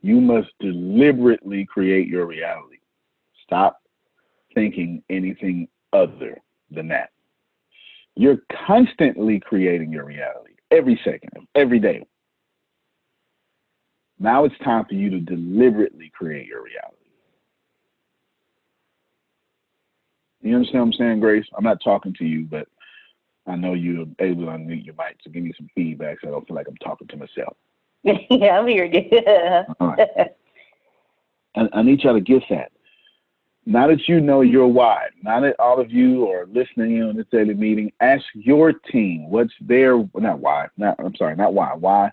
Speaker 4: You must deliberately create your reality. Stop thinking anything other than that. You're constantly creating your reality every second, every day. Now it's time for you to deliberately create your reality. You understand what I'm saying, Grace? I'm not talking to you, but I know you're able to unmute your mic, so give me some feedback so I don't feel like I'm talking to myself.
Speaker 5: yeah, I'm here. Yeah.
Speaker 4: All right. I, I need y'all to get that. Now that you know your why, now that all of you are listening in on this daily meeting, ask your team what's their not why, not I'm sorry, not why. Why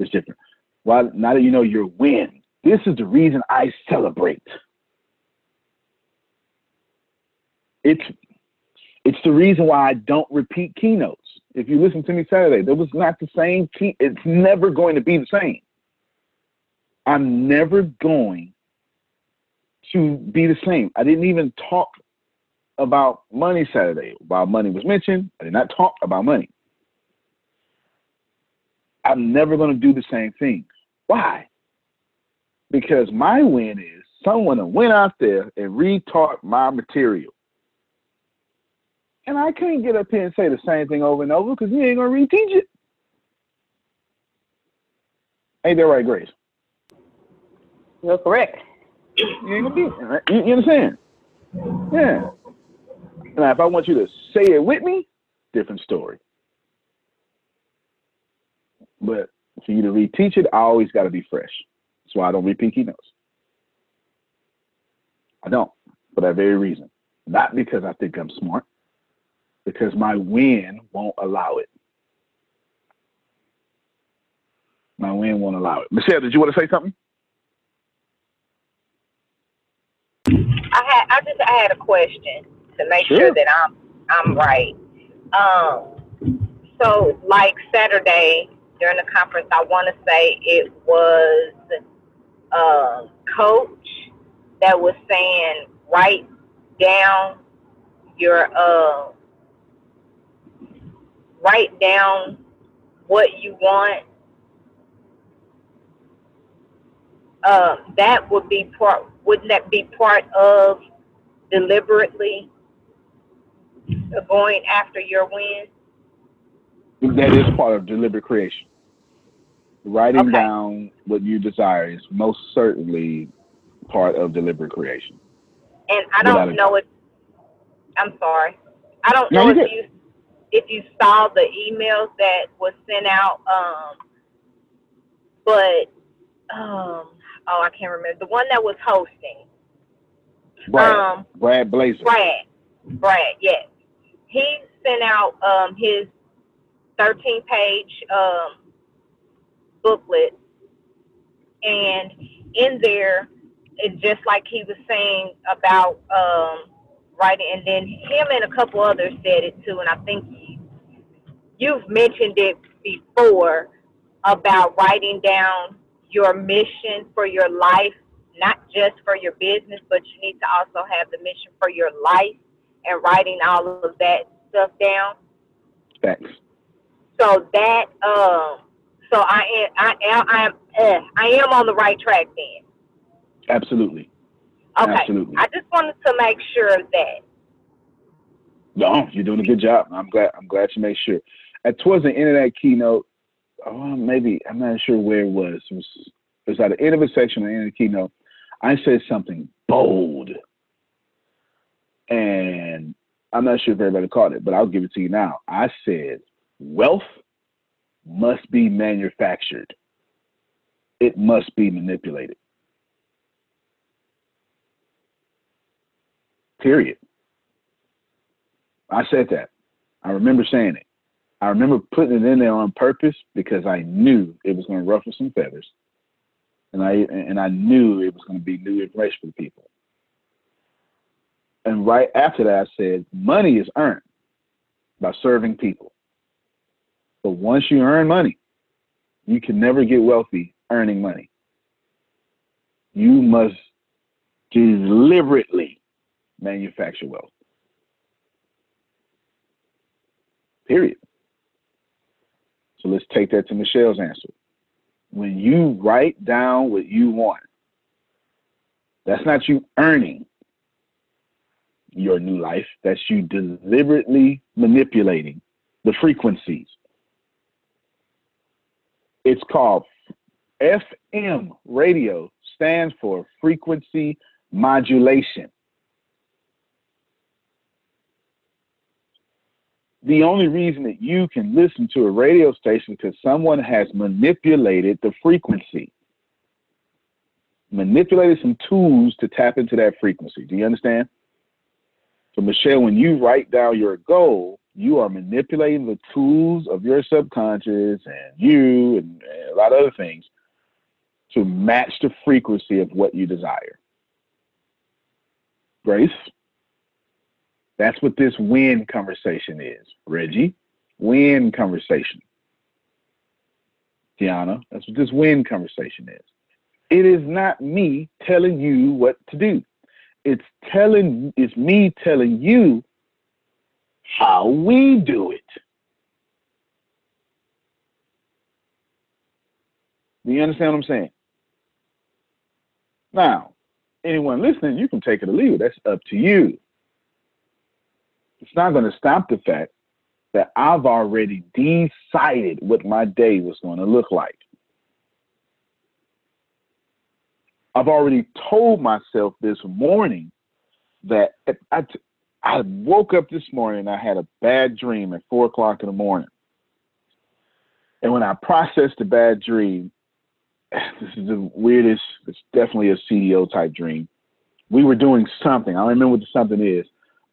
Speaker 4: is different. Why now that you know your win, this is the reason I celebrate. It's it's the reason why I don't repeat keynotes. If you listen to me Saturday, there was not the same key. It's never going to be the same. I'm never going to be the same. I didn't even talk about money Saturday. While money was mentioned, I did not talk about money. I'm never going to do the same thing. Why? Because my win is someone went out there and retaught my material. And I can't get up here and say the same thing over and over because you ain't gonna reteach it. Ain't that right, Grace?
Speaker 5: You're correct.
Speaker 4: You ain't gonna do it. right? You, you understand? Yeah. Now, if I want you to say it with me, different story. But for you to reteach it, I always got to be fresh. That's why I don't repeat keynotes. I don't, for that very reason. Not because I think I'm smart, because my win won't allow it. My win won't allow it. Michelle, did you want to say something?
Speaker 8: I had I just I had a question to make
Speaker 4: Sure.
Speaker 8: sure that I'm I'm right. Um so like Saturday during the conference. I want to say it was uh, coach that was saying write down your uh, write down what you want. Uh, that would be part. Wouldn't that be part of deliberately going after your win?
Speaker 4: That is part of deliberate creation. Writing
Speaker 8: Okay.
Speaker 4: down what you desire is most certainly part of deliberate creation.
Speaker 8: And I don't know if I'm sorry. I don't
Speaker 4: No,
Speaker 8: know if you if you saw the emails that was sent out. Um, but um, oh, I can't remember the one that was hosting.
Speaker 4: Brad,
Speaker 8: Um,
Speaker 4: Brad Blazar.
Speaker 8: Brad, Brad, yes, he sent out um his 13 page um booklet, and in there, it's just like he was saying about um writing, and then him and a couple others said it too, and I think you, you've mentioned it before about writing down your mission for your life, not just for your business, but you need to also have the mission for your life and writing all of that stuff down.
Speaker 4: Facts.
Speaker 8: So that um so I am I am I am eh, I am on the right track then.
Speaker 4: Absolutely.
Speaker 8: Okay.
Speaker 4: Absolutely.
Speaker 8: I just wanted to make sure of that.
Speaker 4: No, you're doing a good job. I'm glad. I'm glad you made sure. At towards the end of that keynote, oh, maybe I'm not sure where it was. It was, it was at the end of a section, or the end of the keynote. I said something bold, and I'm not sure if everybody caught it, but I'll give it to you now. I said, "Wealth must be manufactured. It must be manipulated." Period. I said that. I remember saying it. I remember putting it in there on purpose because I knew it was going to ruffle some feathers, and I and I knew it was going to be new information for the people. And right after that, I said, money is earned by serving people. But once you earn money, you can never get wealthy earning money. You must deliberately manufacture wealth. Period. So let's take that to Michelle's answer. When you write down what you want, that's not you earning your new life, that's you deliberately manipulating the frequencies. It's called FM radio, stands for frequency modulation. The only reason that you can listen to a radio station is because someone has manipulated the frequency, manipulated some tools to tap into that frequency. Do you understand? So, Michelle, when you write down your goal, you are manipulating the tools of your subconscious and you and, and a lot of other things to match the frequency of what you desire. Grace? That's what this win conversation is, Reggie. Win conversation. Tiana, that's what this win conversation is. It is not me telling you what to do. It's telling it's me telling you how we do it. Do you understand what I'm saying? Now, anyone listening, you can take it or leave it. That's up to you it's not going to stop the fact that I've already decided what my day was going to look like. I've already told myself this morning that I, I woke up this morning and I had a bad dream at four o'clock in the morning. And when I processed the bad dream, this is the weirdest, it's definitely a CEO type dream. We were doing something. I don't remember what the something is,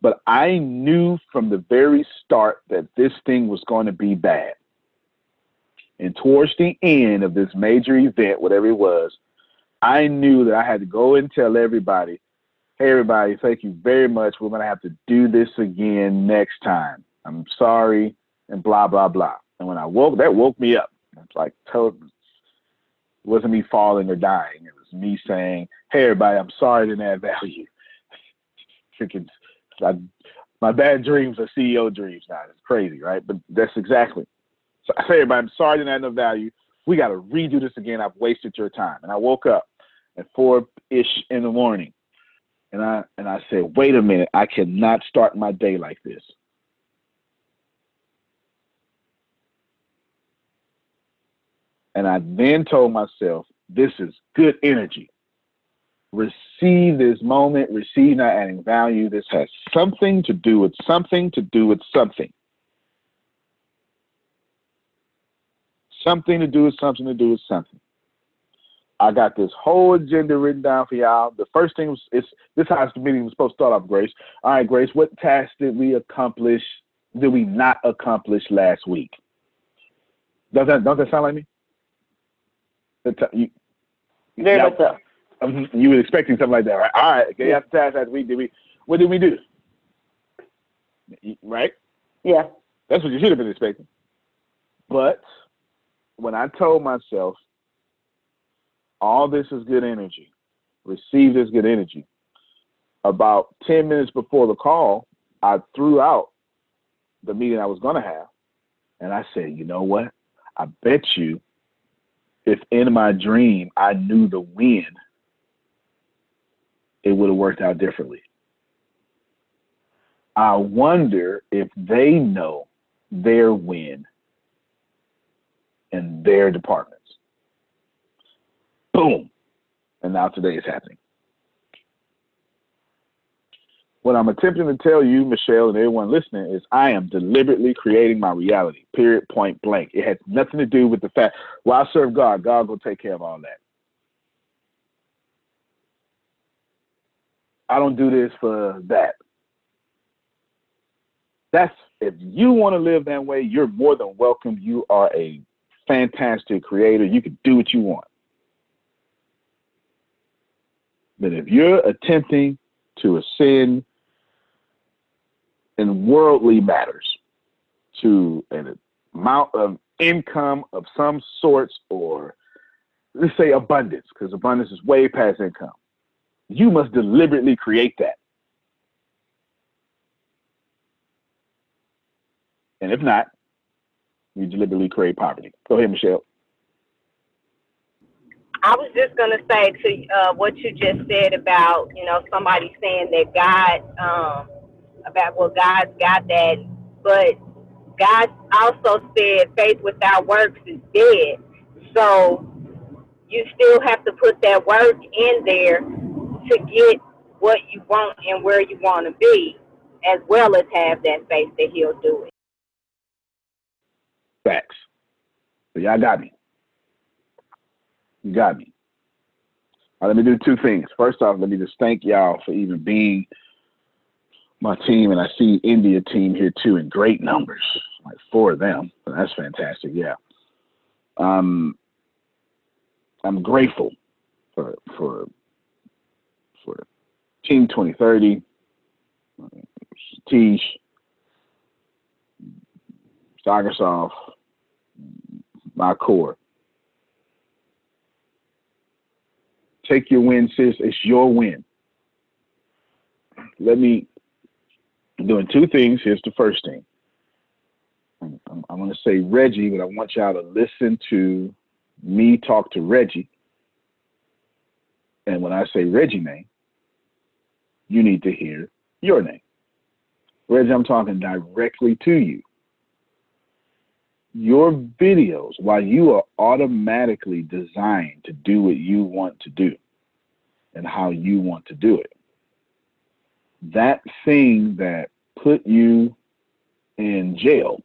Speaker 4: but I knew from the very start that this thing was going to be bad. And towards the end of this major event, whatever it was, I knew that I had to go and tell everybody, hey, everybody, thank you very much. We're going to have to do this again next time. I'm sorry, and blah, blah, blah. And when I woke, that woke me up. It's like told it wasn't me falling or dying. It was me saying, "Hey, everybody, I'm sorry I didn't add value." Freaking, I, my bad dreams are CEO dreams now. It's crazy, right? But that's exactly. So I say, everybody, I'm sorry I didn't add no value. We got to redo this again. I've wasted your time. And I woke up at four ish in the morning, and I and I said, wait a minute, I cannot start my day like this. And I then told myself, this is good energy. Receive this moment, receive not adding value. This has something to do with something to do with something. Something to do with something to do with something. I got this whole agenda written down for y'all. The first thing was it's this how the meeting was supposed to start off, Grace. All right, Grace, what task did we accomplish? Did we not accomplish last week? Does that don't that sound like me? The t- you,
Speaker 5: much
Speaker 4: you were expecting something like that, right? All right, okay, after task last week, did we what did we do? Right?
Speaker 5: Yeah.
Speaker 4: That's what you should have been expecting. But when I told myself, all this is good energy, receive this good energy, about 10 minutes before the call, I threw out the meeting I was going to have. And I said, you know what? I bet you if in my dream I knew the when, it would have worked out differently. I wonder if they know their win in their departments. Boom. And now today is happening. What I'm attempting to tell you, Michelle, and everyone listening, is I am deliberately creating my reality, period, point blank. It has nothing to do with the fact, well, I serve God. God will take care of all that. I don't do this for that. That's if you want to live that way, you're more than welcome. You are a fantastic creator. You can do what you want. But if you're attempting to ascend in worldly matters to an amount of income of some sorts, or let's say abundance, because abundance is way past income, you must deliberately create that. And if not, you deliberately create poverty. Go ahead, Michelle.
Speaker 8: I was just gonna say to uh, what you just said about you know somebody saying that God um, about well God's got that, but God also said faith without works is dead. So you still have to put that work in there to get what you want and where you want to be, as well as have that faith that He'll do it.
Speaker 4: Facts. So y'all got me. You got me. Right, let me do two things. First off, let me just thank y'all for even being my team, and I see India team here too in great numbers, like four of them. That's fantastic. Yeah. Um, I'm grateful for for Team 2030, Teach, Sagersoft, my core. Take your win, sis. It's your win. Let me I'm doing two things. Here's the first thing. I'm, I'm, I'm going to say Reggie, but I want y'all to listen to me talk to Reggie. And when I say Reggie name, you need to hear your name. Reggie, I'm talking directly to you. Your videos, while you are automatically designed to do what you want to do and how you want to do it, that thing that put you in jail,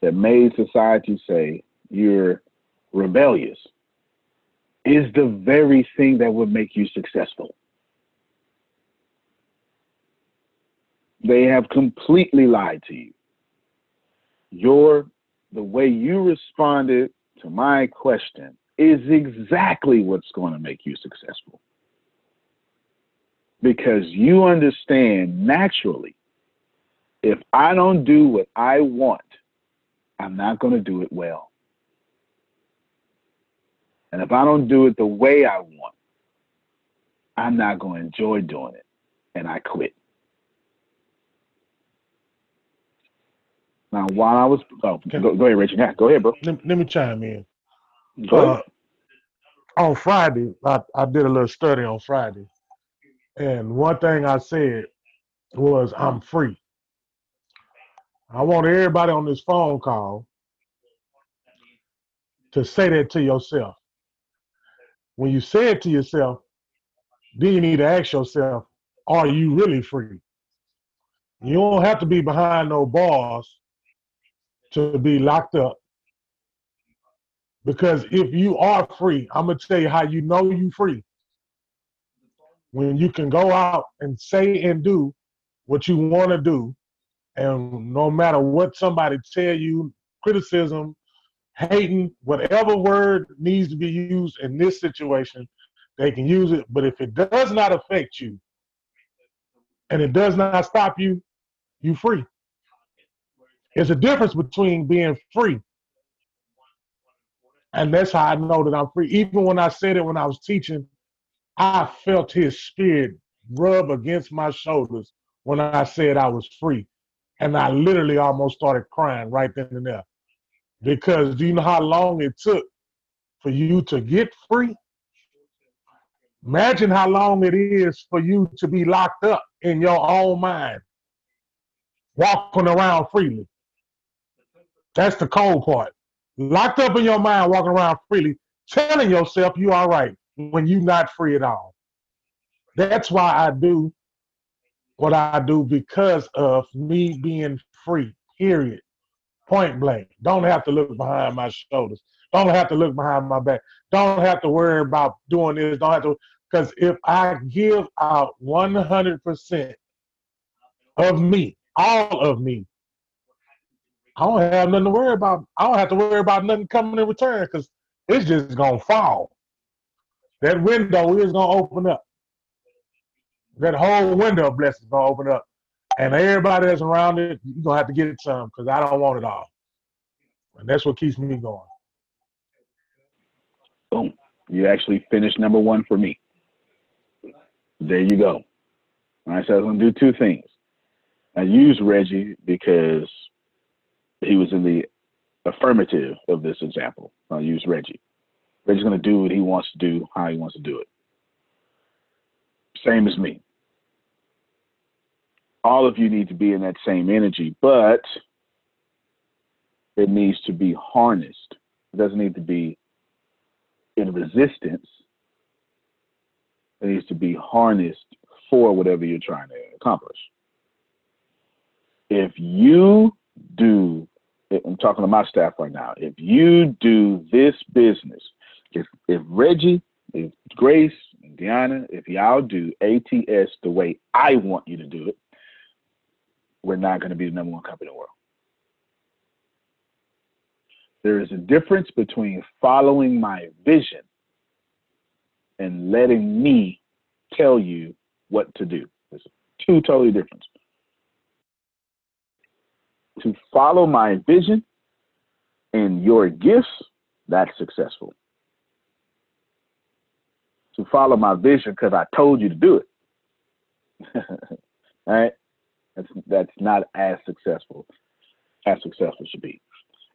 Speaker 4: that made society say you're rebellious, is the very thing that would make you successful. They have completely lied to you. Your the way you responded to my question is exactly what's going to make you successful. Because you understand naturally, if I don't do what I want, I'm not going to do it well. And if I don't do it the way I want, I'm not going to enjoy doing it. And I quit. Now, while I was, oh, go, go ahead, Richard. Yeah, go ahead, bro.
Speaker 6: Let, let me chime in.
Speaker 4: Go
Speaker 6: Uh,
Speaker 4: ahead.
Speaker 6: on Friday, I, I did a little study on Friday, and one thing I said was, I'm free. I want everybody on this phone call to say that to yourself. When you say it to yourself, then you need to ask yourself, are you really free? You don't have to be behind no bars to be locked up. Because if you are free, I'm gonna tell you how you know you free. When you can go out and say and do what you want to do, and no matter what somebody tell you, criticism, hating, whatever word needs to be used in this situation, they can use it. But if it does not affect you, and it does not stop you, you free. There's a difference between being free and that's how I know that I'm free. Even when I said it when I was teaching, I felt his spirit rub against my shoulders when I said I was free. And I literally almost started crying right then and there. Because do you know how long it took for you to get free? Imagine how long it is for you to be locked up in your own mind, walking around freely. That's the cold part locked up in your mind, walking around freely, telling yourself you are right when you're not free at all. That's why I do what I do because of me being free, period. Point blank. Don't have to look behind my shoulders. Don't have to look behind my back. Don't have to worry about doing this. Don't have to, because if I give out 100% of me, all of me, I don't have nothing to worry about. I don't have to worry about nothing coming in return because it's just gonna fall. That window is gonna open up. That whole window of blessings gonna open up, and everybody that's around it, you're gonna have to get some because I don't want it all, and that's what keeps me going.
Speaker 4: Boom. You actually finished number one for me. There you go. All right, so I was to do two things. I used Reggie because he was in the affirmative of this example. I'll use Reggie. Reggie's going to do what he wants to do, how he wants to do it. Same as me. All of you need to be in that same energy, but it needs to be harnessed. It doesn't need to be in resistance. It needs to be harnessed for whatever you're trying to accomplish. If you do, I'm talking to my staff right now, if you do this business, if, if Reggie, if Grace, and Deanna, if y'all do ATS the way I want you to do it, we're not going to be the number one company in the world. There is a difference between following my vision and letting me tell you what to do. There's two totally different. To follow my vision and your gifts, that's successful. To follow my vision because I told you to do it. All right? That's that's not as successful as successful should be.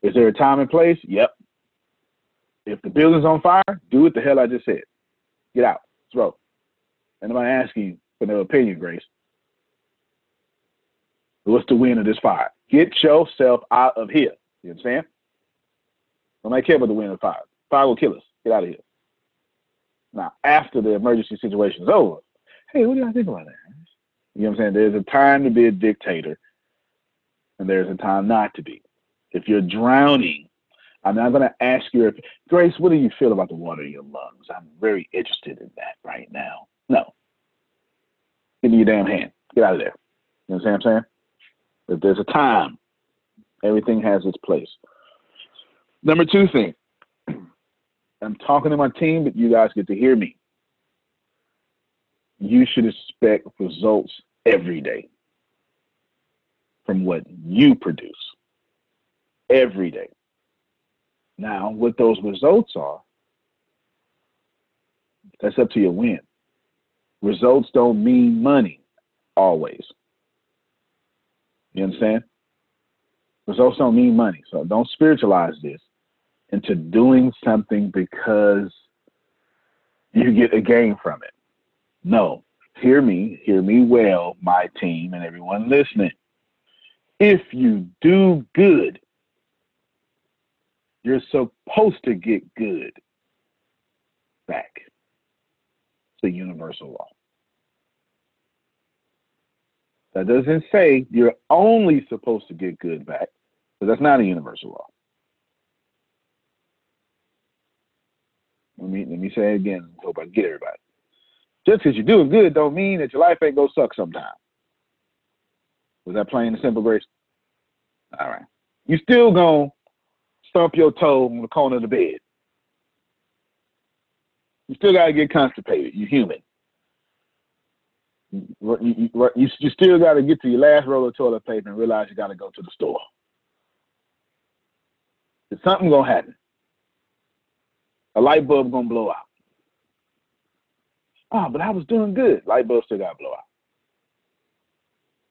Speaker 4: Is there a time and place? Yep. If the building's on fire, do what the hell I just said. Get out. Throw. And I'm asking for no opinion, Grace. What's the win of this fire? Get yourself out of here. You understand? Nobody care about the wind of fire. Fire will kill us. Get out of here. Now, after the emergency situation is over, hey, what do y'all think about that? You know what I'm saying? There's a time to be a dictator, and there's a time not to be. If you're drowning, I'm not going to ask you if, Grace, what do you feel about the water in your lungs? I'm very interested in that right now. No. Give me your damn hand. Get out of there. You know what I'm saying? If there's a time, everything has its place. Number two thing, I'm talking to my team, but you guys get to hear me. You should expect results every day from what you produce every day. Now, what those results are That's up to your win. Results don't mean money always. You understand? Results don't mean money. So don't spiritualize this into doing something because you get a gain from it. No. Hear me, hear me well, my team and everyone listening. If you do good, you're supposed to get good back. It's a universal law. That doesn't say you're only supposed to get good back, but that's not a universal law. Let me let me say it again. Hope I get everybody. Just because you're doing good don't mean that your life ain't gonna suck sometime. Was that plain and simple, Grace? All right. You still gonna stump your toe on the corner of the bed. You still gotta get constipated. You're human. You, you, you, still gotta get to your last roll of toilet paper and realize you gotta go to the store. Something gonna happen. A light bulb gonna blow out. Oh, but I was doing good. Light bulb still gotta blow out.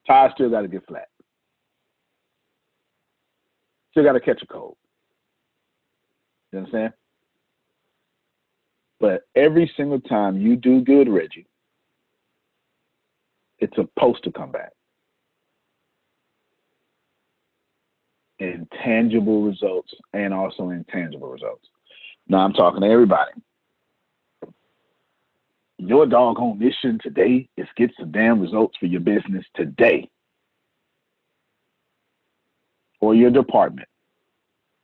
Speaker 4: Tire still gotta get flat. Still gotta catch a cold. You understand? But every single time you do good, Reggie, it's supposed to come back. In tangible results and also intangible results. Now I'm talking to everybody. Your doggone mission today is get some damn results for your business today or your department.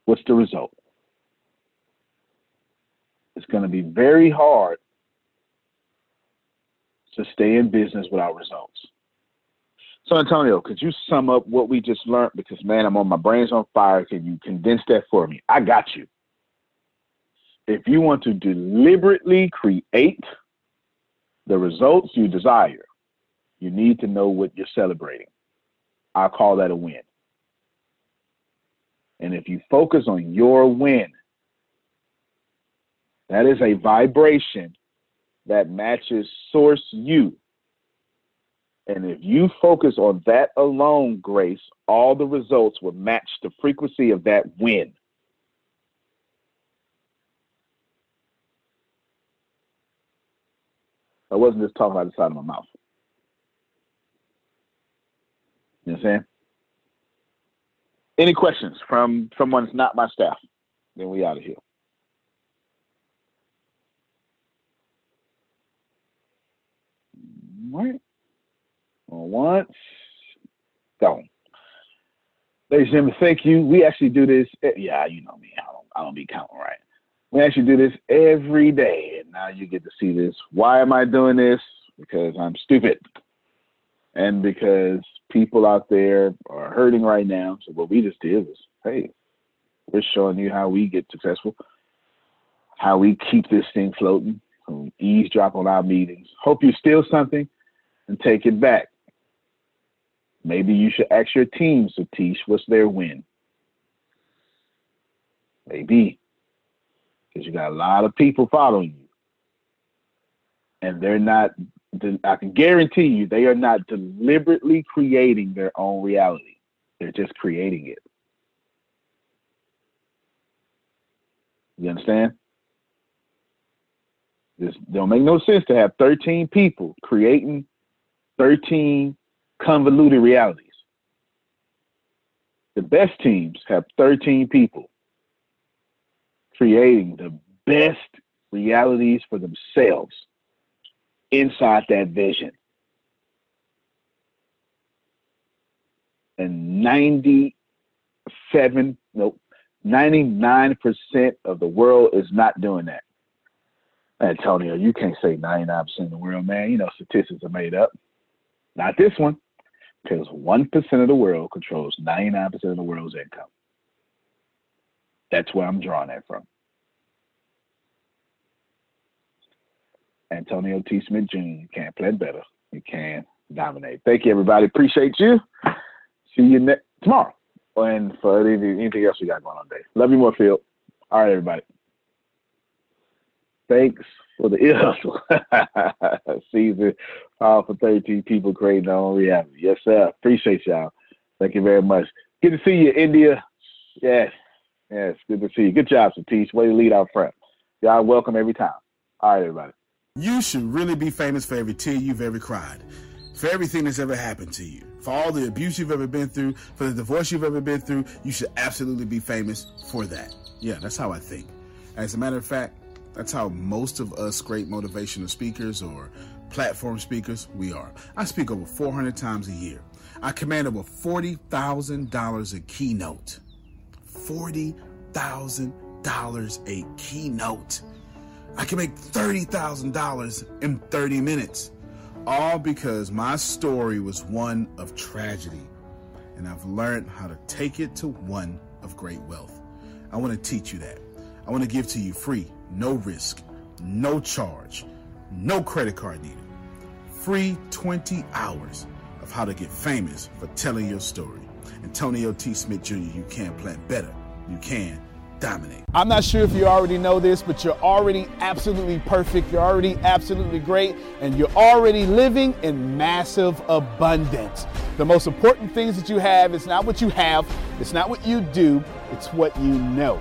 Speaker 4: What's the result? It's going to be very hard to stay in business without results. So, Antonio, could you sum up what we just learned? Because, man, I'm on my brain's on fire. Can you condense that for me? I got you if you want to deliberately create the results you desire, you need to know what you're celebrating. I call that a win. And if you focus on your win, that is a vibration that matches source you. And if you focus on that alone, Grace, all the results will match the frequency of that win. I wasn't just talking out the side of my mouth. You know what I'm saying? Any questions from someone that's not my staff? Then we out of here. Right. Well, once, gone. Ladies and gentlemen, thank you. We actually do this. Yeah, you know me. I don't. I don't be counting right. We actually do this every day, and now you get to see this. Why am I doing this? Because I'm stupid, and because people out there are hurting right now. So what we just did was, hey, we're showing you how we get successful, how we keep this thing floating, eavesdrop on our meetings. Hope you steal something and take it back. Maybe you should ask your team, Satish, what's their win? Maybe because you got a lot of people following you, and they're not. I can guarantee you, they are not deliberately creating their own reality. They're just creating it. You understand? This don't make no sense to have 13 people creating 13 convoluted realities. The best teams have 13 people creating the best realities for themselves inside that vision. And 97, nope, 99% of the world is not doing that. Antonio, you can't say 99% of the world, man. You know, statistics are made up. Not this one, because 1% of the world controls 99% of the world's income. That's where I'm drawing that from. Antonio T. Smith Jr. You can't play better. You can dominate. Thank you, everybody. Appreciate you. See you tomorrow. And for anything, anything else we got going on today. Love you more, Phil. All right, everybody. Thanks for the hustle. Caesar, for 13 people creating their own reality. Yes, sir. Appreciate y'all. Thank you very much. Good to see you, India. Yes. Yes, good to see you. Good job, Satish. Way to lead out front. Y'all welcome every time. All right, everybody.
Speaker 9: You should really be famous for every tear you've ever cried, for everything that's ever happened to you, for all the abuse you've ever been through, for the divorce you've ever been through. You should absolutely be famous for that. Yeah, that's how I think. As a matter of fact, that's how most of us great motivational speakers or platform speakers we are. I speak over 400 times a year. I command over $40,000 a keynote. $40,000 a keynote. I can make $30,000 in 30 minutes. All because my story was one of tragedy. And I've learned how to take it to one of great wealth. I want to teach you that. I want to give to you free, no risk, no charge, no credit card needed. Free 20 hours of how to get famous for telling your story. Antonio T. Smith Jr., you can plan better. You can dominate.
Speaker 10: I'm not sure if you already know this, but you're already absolutely perfect. You're already absolutely great, and you're already living in massive abundance. The most important things that you have is not what you have, it's not what you do, it's what you know.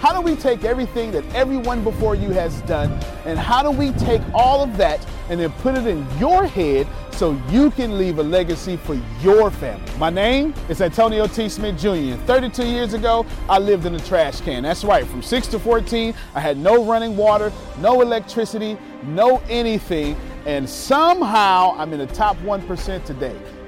Speaker 10: How do we take everything that everyone before you has done and how do we take all of that and then put it in your head so you can leave a legacy for your family? My name is Antonio T. Smith Jr. 32 years ago, I lived in a trash can. That's right, from 6 to 14, I had no running water, no electricity, no anything, and somehow I'm in the top 1% today.